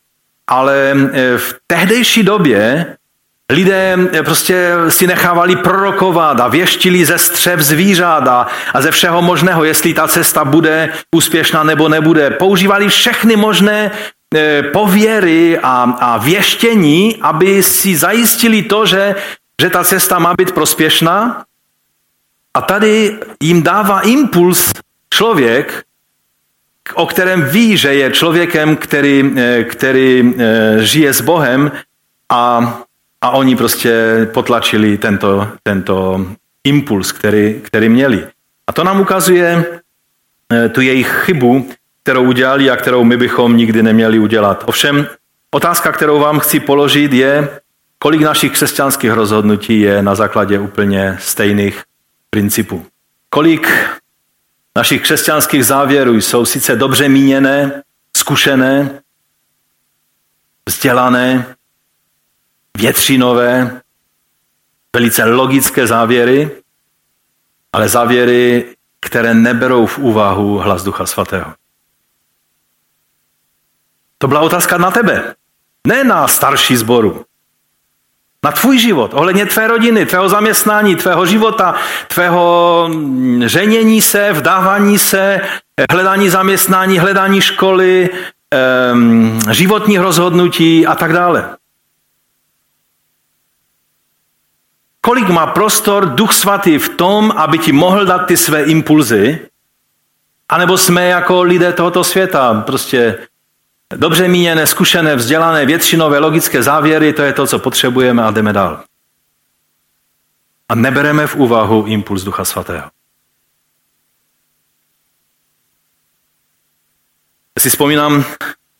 Ale eh, v tehdejší době lidé prostě si nechávali prorokovat a věštili ze střev zvířat a, a ze všeho možného, jestli ta cesta bude úspěšná nebo nebude. Používali všechny možné pověry a, a věštění, aby si zajistili to, že, že ta cesta má být prospěšná a tady jim dává impuls člověk, o kterém ví, že je člověkem, který, eh, který eh, žije s Bohem a, a oni prostě potlačili tento, tento impuls, který, který měli. A to nám ukazuje eh, tu jejich chybu, kterou udělali a kterou my bychom nikdy neměli udělat. Ovšem, otázka, kterou vám chci položit, je, kolik našich křesťanských rozhodnutí je na základě úplně stejných principu. Kolik našich křesťanských závěrů jsou sice dobře míněné, zkušené, vzdělané, většinové, velice logické závěry, ale závěry, které neberou v úvahu hlas Ducha Svatého. To byla otázka na tebe, ne na starší zboru na tvůj život, ohledně tvé rodiny, tvého zaměstnání, tvého života, tvého mm, ženění se, vdávání se, hledání zaměstnání, hledání školy, životních rozhodnutí a tak dále. Kolik má prostor Duch Svatý v tom, aby ti mohl dát ty své impulzy, anebo jsme jako lidé tohoto světa, prostě Dobře míněné, zkušené, vzdělané, většinové, logické závěry, to je to, co potřebujeme a jdeme dál. A nebereme v úvahu impuls Ducha Svatého. Já si vzpomínám,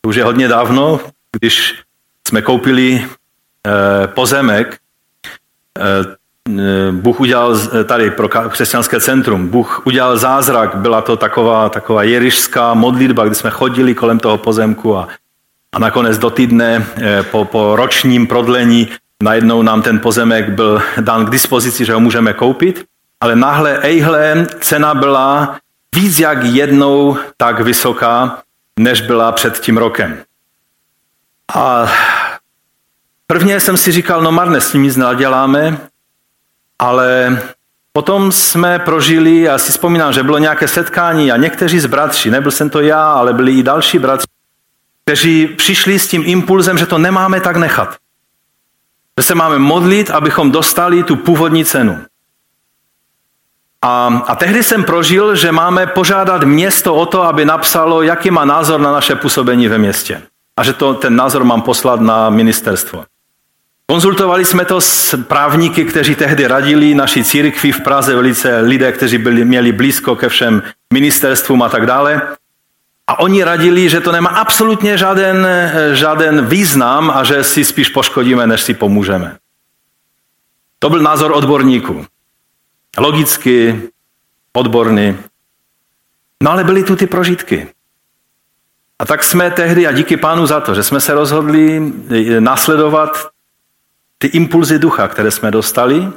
už je hodně dávno, když jsme koupili eh, pozemek, Bůh udělal tady pro křesťanské centrum, Bůh udělal zázrak, byla to taková, taková jerišská modlitba, kdy jsme chodili kolem toho pozemku a, a nakonec do týdne eh, po, po ročním prodlení najednou nám ten pozemek byl dán k dispozici, že ho můžeme koupit, ale náhle, ejhle, cena byla víc jak jednou tak vysoká, než byla před tím rokem. A prvně jsem si říkal, no marně, s tím nic neděláme, ale potom jsme prožili, já si vzpomínám, že bylo nějaké setkání a někteří z bratří, nebyl jsem to já, ale byli i další bratři, kteří přišli s tím impulzem, že to nemáme tak nechat. Že se máme modlit, abychom dostali tu původní cenu. A, a tehdy jsem prožil, že máme požádat město o to, aby napsalo, jaký má názor na naše působení ve městě. a že to, ten názor mám poslat na ministerstvo. Konzultovali jsme to s právníky, kteří tehdy radili naší církvi v Praze, velice lidé, kteří byli, měli blízko ke všem ministerstvům a tak dále. A oni radili, že to nemá absolutně žádný, žádný význam a že si spíš poškodíme, než si pomůžeme. To byl názor odborníků. Logicky, odborný. No ale byly tu ty prožitky. A tak jsme tehdy, a díky pánu za to, že jsme se rozhodli následovat ty impulzy ducha, které jsme dostali,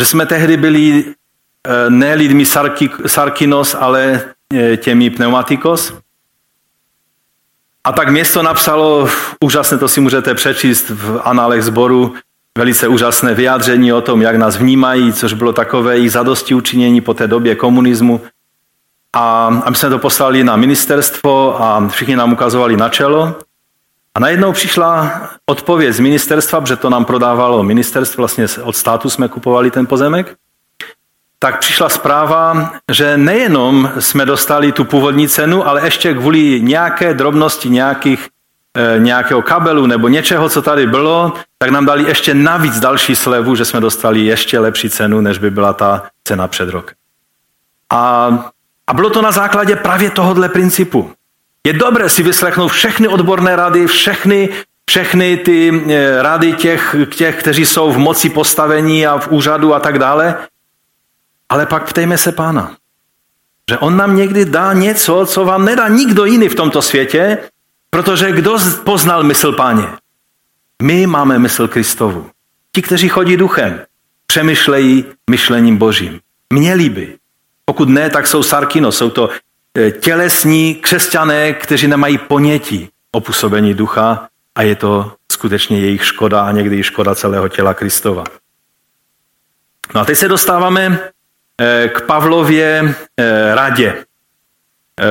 že jsme tehdy byli eh, ne lidmi sarkinos, ale eh, těmi pneumatikos. A tak město napsalo, úžasné to si můžete přečíst v análech zboru, velice úžasné vyjádření o tom, jak nás vnímají, což bylo takové jejich zadosti učinění po té době komunismu. A, a my jsme to poslali na ministerstvo a všichni nám ukazovali na čelo. A najednou přišla odpověď z ministerstva, protože to nám prodávalo ministerstvo, vlastně od státu jsme kupovali ten pozemek. Tak přišla zpráva, že nejenom jsme dostali tu původní cenu, ale ještě kvůli nějaké drobnosti nějakých, e, nějakého kabelu nebo něčeho, co tady bylo, tak nám dali ještě navíc další slevu, že jsme dostali ještě lepší cenu, než by byla ta cena před rokem. A, a bylo to na základě právě tohohle principu. Je dobré si vyslechnout všechny odborné rady, všechny, všechny ty eh, rady těch, těch, kteří jsou v moci postavení a v úřadu a tak dále, ale pak ptejme se pána. Že on nám někdy dá něco, co vám nedá nikdo jiný v tomto světě, protože kdo poznal mysl páně? My máme mysl Kristovu. Ti, kteří chodí duchem, přemýšlejí myšlením božím. Měli by. Pokud ne, tak jsou sarkino, jsou to tělesní křesťané, kteří nemají ponětí o působení ducha a je to skutečně jejich škoda a někdy i škoda celého těla Kristova. No a teď se dostáváme e, k Pavlově e, radě.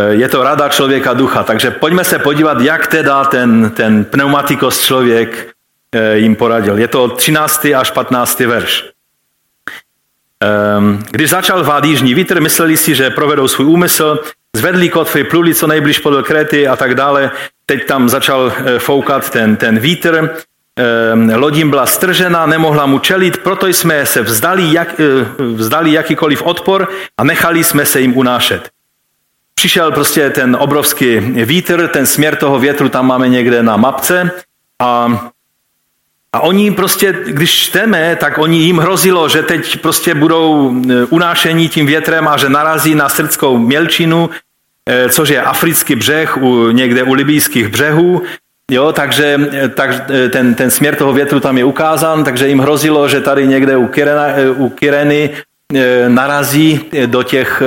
Je to rada člověka ducha, takže pojďme se podívat, jak teda ten, ten pneumatikos člověk jim poradil. Je to 13. až 15. verš. Když začal vád jižní vítr, mysleli si, že provedou svůj úmysl, Zvedli kotvy, pluli co nejbliž podle Kréty a tak dále. Teď tam začal eh, foukat ten, ten vítr, eh, lodím byla stržena, nemohla mu čelit, proto jsme se vzdali, jak, eh, vzdali jakýkoliv odpor a nechali jsme se jim unášet. Přišel prostě ten obrovský vítr, ten směr toho větru tam máme někde na mapce a a oni prostě, když čteme, tak oni jim hrozilo, že teď prostě budou unášení tím větrem a že narazí na srdskou mělčinu Eh, což je africký břeh u, někde u libijských břehů. Jo, takže eh, tak, eh, ten, ten směr toho větru tam je ukázán, takže jim hrozilo, že tady někde u, Kirena, u Kireny narazí do těch,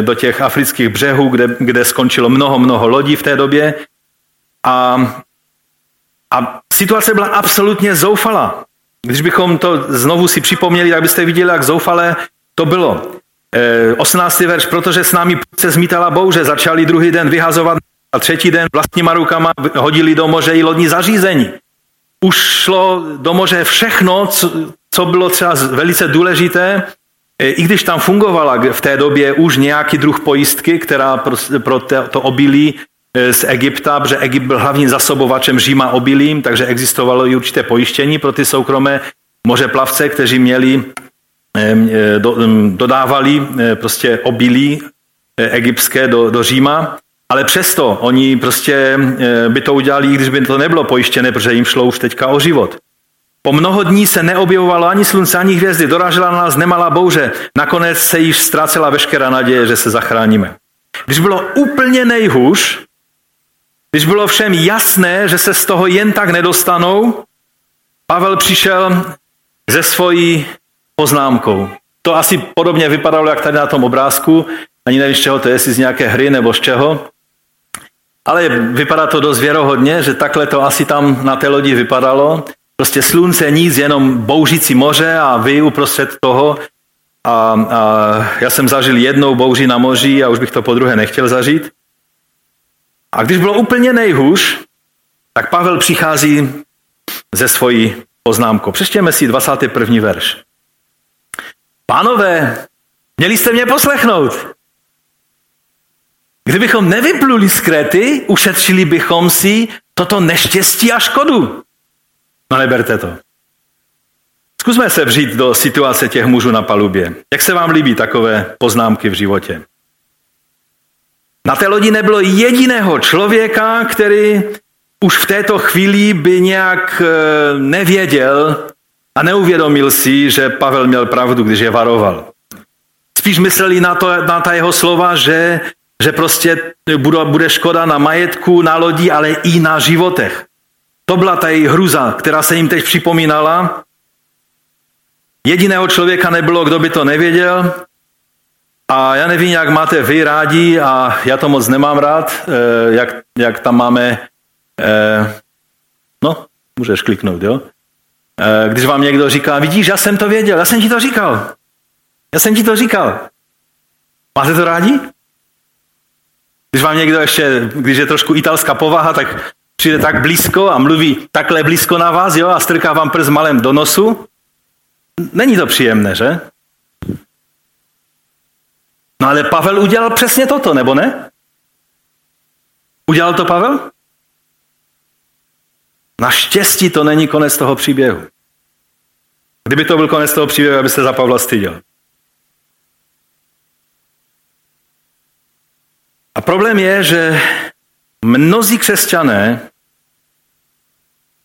do těch afrických břehů, kde, kde skončilo mnoho, mnoho lodí v té době. A, a situace byla absolutně zoufalá. Když bychom to znovu si připomněli, tak byste viděli, jak zoufalé to bylo. 18. Eh, verš, protože s námi se zmítala bouře, začali druhý den vyhazovat a třetí den vlastníma rukama hodili do moře i lodní zařízení. Už šlo do moře všechno, co, co bylo třeba velice důležité, eh, i když tam fungovala v té době už nějaký druh pojistky, která pro, to obilí z Egypta, protože Egypt byl hlavním zasobovačem Říma obilím, takže existovalo i určité pojištění pro ty soukromé mořeplavce, kteří měli E, dodávali e, prostě obilí e, egyptské do, do Říma, ale přesto oni prostě by to udělali, když by to nebylo pojištěné, protože jim šlo už teďka o život. Po mnoho dní se neobjevovalo ani slunce, ani hvězdy, dorážela na nás nemalá bouře, nakonec se již ztrácela veškerá naděje, že se zachráníme. Když bylo úplně nejhůř, když bylo všem jasné, že se z toho jen tak nedostanou, Pavel přišel ze svojí poznámkou. To asi podobně vypadalo, jak tady na tom obrázku. Ani nevím, z čeho to je, jestli z nějaké hry nebo z čeho. Ale vypadá to dost věrohodně, že takhle to asi tam na té lodi vypadalo. Prostě slunce, nic, jenom bouřící moře a vy uprostřed toho. A, a já jsem zažil jednou bouři na moři a už bych to po druhé nechtěl zažít. A když bylo úplně nejhůř, tak Pavel přichází ze svojí poznámkou. Přečtěme si 21. verš. Pánové, měli jste mě poslechnout. Kdybychom nevypluli z Krety, ušetřili bychom si toto neštěstí a škodu. No neberte to. Zkusme se vřít do situace těch mužů na palubě. Jak se vám líbí takové poznámky v životě? Na té lodi nebylo jediného člověka, který už v této chvíli by nějak eh, nevěděl a neuvědomil si, že Pavel měl pravdu, když je varoval. Spíš mysleli na, to, na ta jeho slova, že, že prostě bude, bude škoda na majetku, na lodi, ale i na životech. To byla ta její hruza, která se jim teď připomínala. Jediného člověka nebylo, kdo by to nevěděl. A já nevím, jak máte vy rádi, a já to moc nemám rád, eh, jak, jak tam máme, eh, no, můžeš kliknout, jo? Eh, když vám někdo říká, vidíš, já jsem to věděl, já jsem ti to říkal. Já jsem ti to říkal. Máte to rádi? Když vám někdo ještě, když je trošku italská povaha, tak přijde tak blízko a mluví takhle blízko na vás, jo, a strká vám prst malem do nosu. Není to příjemné, že? No ale Pavel udělal přesně toto, nebo ne? Udělal to Pavel? Naštěstí to není konec toho příběhu. Kdyby to byl konec toho příběhu, aby se za Pavla styděl. A problém je, že mnozí křesťané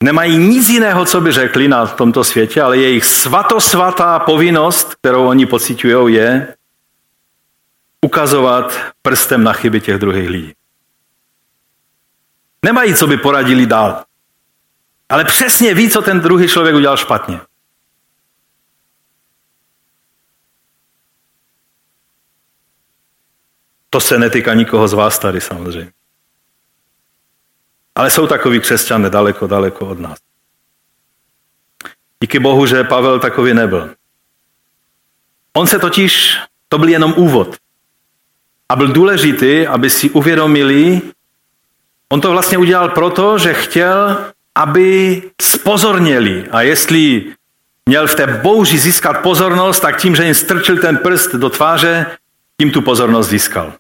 nemají nic jiného, co by řekli na tomto světě, ale jejich svatosvatá povinnost, kterou oni pocitují, je ukazovat prstem na chyby těch druhých lidí. Nemají, co by poradili dál. Ale přesně ví, co ten druhý člověk udělal špatně. To se netýká nikoho z vás tady samozřejmě. Ale jsou takový křesťané daleko, daleko od nás. Díky Bohu, že Pavel takový nebyl. On se totiž, to byl jenom úvod. A byl důležitý, aby si uvědomili, on to vlastně udělal proto, že chtěl, aby spozorněli. A jestli měl v té bouři získat pozornost, tak tím, že jim strčil ten prst do tváře, tím tu pozornost získal.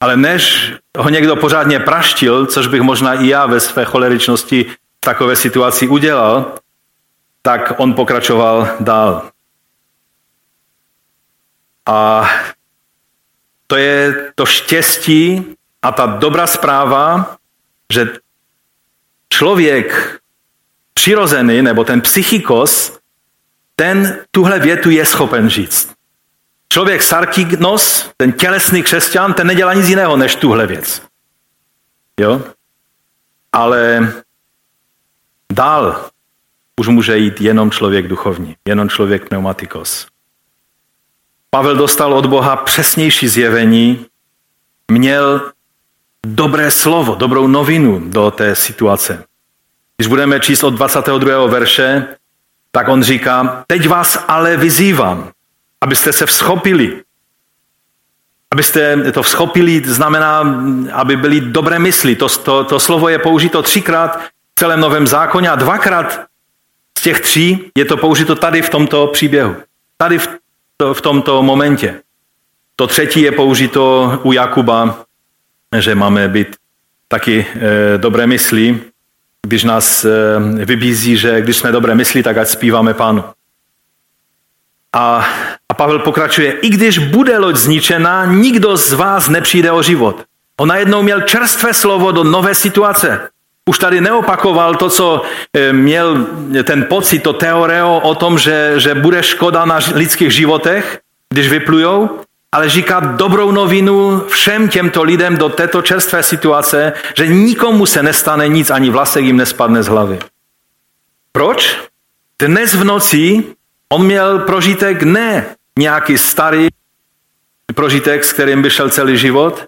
Ale než ho někdo pořádně praštil, což bych možná i já ve své choleričnosti v takové situaci udělal, tak on pokračoval dál. A to je to štěstí a ta dobrá zpráva, že člověk přirozený, nebo ten psychikos, ten tuhle větu je schopen říct. Člověk sarkignos, ten tělesný křesťan, ten nedělá nic jiného než tuhle věc. Jo? Ale dál už může jít jenom člověk duchovní, jenom člověk pneumatikos. Pavel dostal od Boha přesnější zjevení, měl dobré slovo, dobrou novinu do té situace. Když budeme číst od 22. verše, tak on říká, teď vás ale vyzývám, abyste se vzchopili. Abyste to vzchopili, znamená, aby byly dobré mysli. To, to, to slovo je použito třikrát v celém Novém zákoně a dvakrát z těch tří je to použito tady v tomto příběhu. Tady v, v tomto momentě. To třetí je použito u Jakuba, že máme být taky e, dobré mysli, když nás e, vybízí, že když jsme dobré mysli, tak ať zpíváme pánu. A, a Pavel pokračuje, i když bude loď zničena, nikdo z vás nepřijde o život. On najednou měl čerstvé slovo do nové situace. Už tady neopakoval to, co eh, měl ten pocit, to teoreo o tom, že, že bude škoda na lidských životech, když vyplujou, ale říká dobrou novinu všem těmto lidem do této čerstvé situace, že nikomu se nestane nic, ani vlasek jim nespadne z hlavy. Proč? Dnes v noci On měl prožitek ne nějaký starý prožitek, s kterým by šel celý život,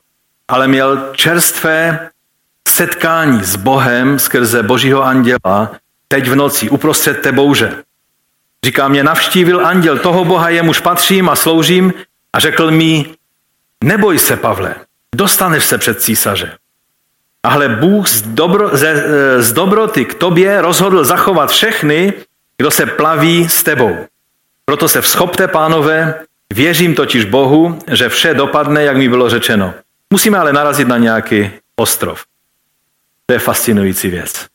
ale měl čerstvé setkání s Bohem skrze Božího anděla teď v noci, uprostřed té bouře. Říká, mě navštívil anděl, toho Boha jemuž patřím a sloužím a řekl mi, neboj se, Pavle, dostaneš se před císaře. Ale Bůh z, dobro, ze, z dobroty k tobě rozhodl zachovat všechny, kdo se plaví s tebou. Proto se vzchopte, pánové, věřím totiž Bohu, že vše dopadne, jak mi bylo řečeno. Musíme ale narazit na nějaký ostrov. To je fascinující věc.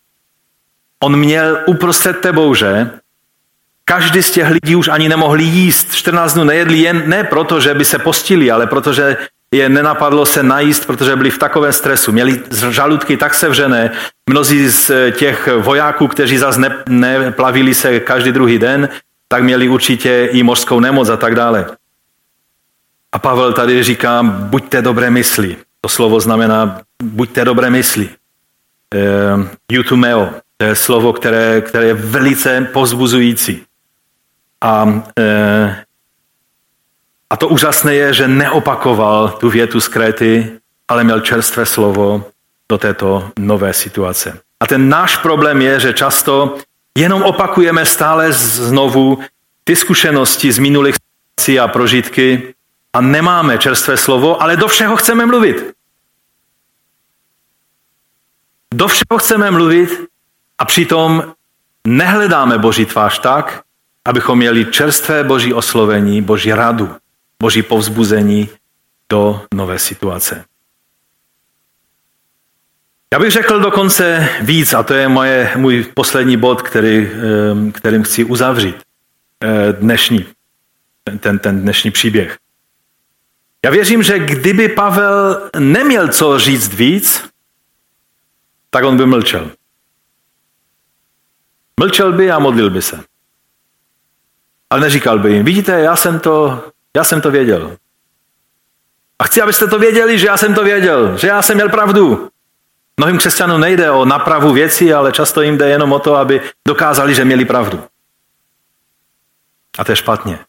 On měl uprostřed té bouře, každý z těch lidí už ani nemohli jíst. 14 dnů nejedli jen ne proto, že by se postili, ale protože je nenapadlo se najíst, protože byli v takovém stresu. Měli žaludky tak sevřené. Mnozí z těch vojáků, kteří zase ne, neplavili se každý druhý den, tak měli určitě i mořskou nemoc a tak dále. A Pavel tady říká, buďte dobré mysli. To slovo znamená, buďte dobré mysli. Jutumeo, to je slovo, které, které je velice pozbuzující. A, e, a to úžasné je, že neopakoval tu větu z Kréty, ale měl čerstvé slovo do této nové situace. A ten náš problém je, že často jenom opakujeme stále znovu ty zkušenosti z minulých situací a prožitky a nemáme čerstvé slovo, ale do všeho chceme mluvit. Do všeho chceme mluvit a přitom nehledáme Boží tvář tak, abychom měli čerstvé Boží oslovení, Boží radu, Boží povzbuzení do nové situace. Já bych řekl dokonce víc, a to je moje, můj poslední bod, který, kterým chci uzavřít eh, dnešní, ten, ten dnešní příběh. Já věřím, že kdyby Pavel neměl co říct víc, tak on by mlčel. Mlčel by a modlil by se. Ale neříkal by jim, vidíte, já jsem to, já jsem to věděl. A chci, abyste to věděli, že já jsem to věděl, že já jsem měl pravdu. Mnohým křesťanům nejde o napravu věcí, ale často jim jde jenom o to, aby dokázali, že měli pravdu. A to je špatně.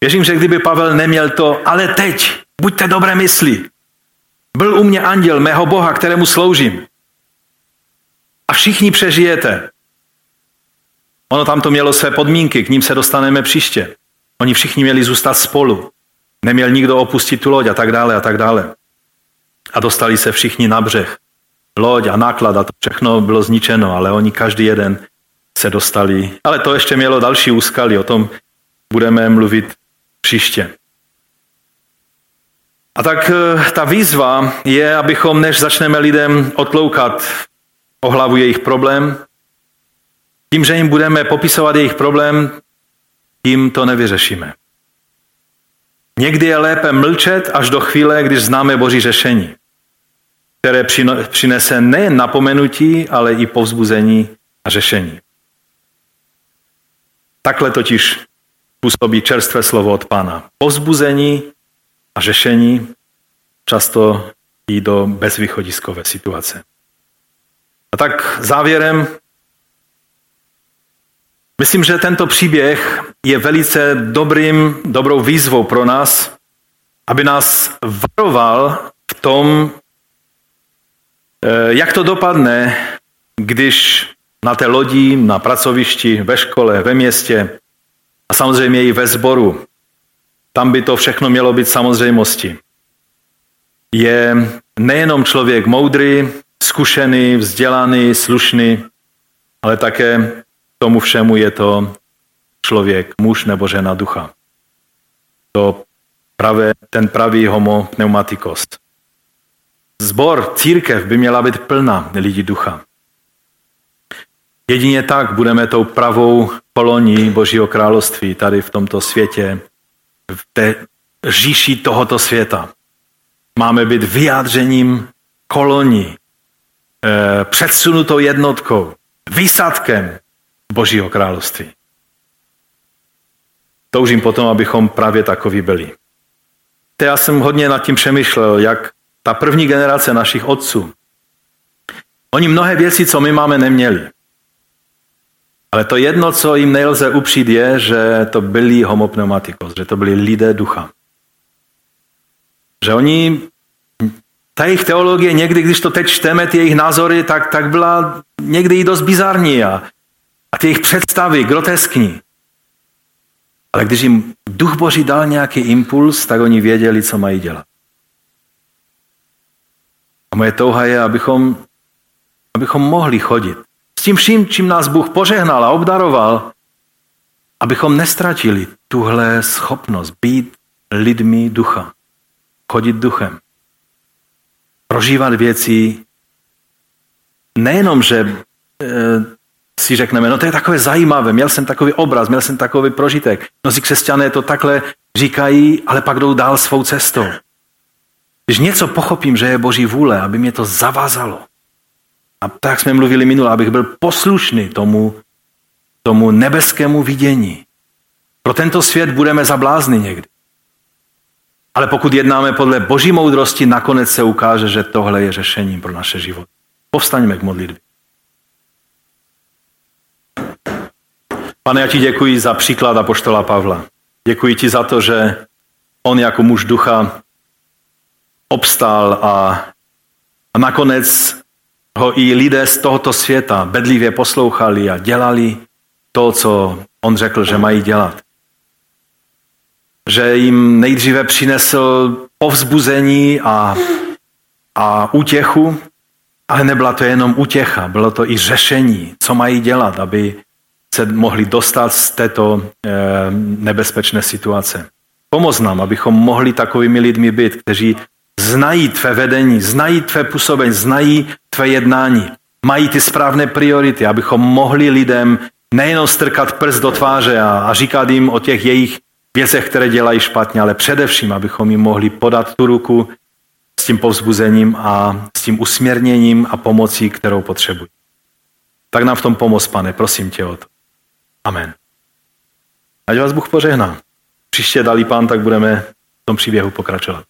Věřím, že kdyby Pavel neměl to, ale teď, buďte dobré mysli. Byl u mě anděl mého Boha, kterému sloužím. A všichni přežijete. Ono tam to mělo své podmínky, k ním se dostaneme příště. Oni všichni měli zůstat spolu. Neměl nikdo opustit tu loď a tak dále a tak dále. A dostali se všichni na břeh. Loď a náklad a to všechno bylo zničeno, ale oni každý jeden se dostali. Ale to ještě mělo další úskalí, o tom budeme mluvit příště. A tak eh, ta výzva je, abychom, než začneme lidem otloukat o hlavu jejich problém, tím, že jim budeme popisovat jejich problém, tím to nevyřešíme. Někdy je lépe mlčet až do chvíle, když známe Boží řešení, které přinese nejen napomenutí, ale i povzbuzení a řešení. Takhle totiž působí čerstvé slovo od Pána. Povzbuzení a řešení často i do bezvýchodiskové situace. A tak závěrem Myslím, že tento příběh je velice dobrým, dobrou výzvou pro nás, aby nás varoval v tom, eh, jak to dopadne, když na té lodi, na pracovišti, ve škole, ve městě a samozřejmě i ve sboru, tam by to všechno mělo být samozřejmosti. Je nejenom člověk moudrý, zkušený, vzdělaný, slušný, ale také tomu všemu je to člověk, muž nebo žena ducha. To pravé, ten pravý homo pneumatikos. Zbor, církev by měla být plná lidí ducha. Jedině tak budeme tou pravou koloní Božího království tady v tomto světě, v té říši tohoto světa. Máme být vyjádřením koloní, eh, předsunutou jednotkou, výsadkem Božího království. Toužím potom, abychom právě takoví byli. Já jsem hodně nad tím přemýšlel, jak ta první generace našich otců, oni mnohé věci, co my máme, neměli. Ale to jedno, co jim nelze upřít, je, že to byli homopneumatikos, že to byli lidé ducha. Že oni, ta jejich teologie někdy, když to teď čteme, ty jejich názory, tak, tak byla někdy i dost bizarní a a ty jejich představy groteskní. Ale když jim duch Boží dal nějaký impuls, tak oni věděli, co mají dělat. A moje touha je, abychom, abychom mohli chodit. S tím vším, čím nás Bůh požehnal a obdaroval, abychom nestratili tuhle schopnost být lidmi ducha. Chodit duchem. Prožívat věci nejenom, že e, si řekneme, no to je takové zajímavé, měl jsem takový obraz, měl jsem takový prožitek. Mnozí křesťané to takhle říkají, ale pak jdou dál svou cestou. Když něco pochopím, že je Boží vůle, aby mě to zavázalo. A tak jsme mluvili minule, abych byl poslušný tomu, tomu nebeskému vidění. Pro tento svět budeme zablázny někdy. Ale pokud jednáme podle boží moudrosti, nakonec se ukáže, že tohle je řešením pro naše život. Povstaňme k modlitbě. Pane, já ti děkuji za příklad apoštola Pavla. Děkuji ti za to, že on jako muž ducha obstál a, a nakonec ho i lidé z tohoto světa bedlivě poslouchali a dělali to, co on řekl, že mají dělat. Že jim nejdříve přinesl povzbuzení a, a útěchu, ale nebyla to jenom útěcha, bylo to i řešení, co mají dělat, aby se mohli dostat z této e, nebezpečné situace. Pomoz nám, abychom mohli takovými lidmi být, kteří znají tvé vedení, znají tvé působení, znají tvé jednání, mají ty správné priority, abychom mohli lidem nejenom strkat prst do tváře a, a říkat jim o těch jejich věcech, které dělají špatně, ale především, abychom jim mohli podat tu ruku s tím povzbuzením a s tím usměrněním a pomocí, kterou potřebují. Tak nám v tom pomoz, pane, prosím tě o to. Amen. Ať vás Bůh požehná. Příště dalí pán, tak budeme v tom příběhu pokračovat.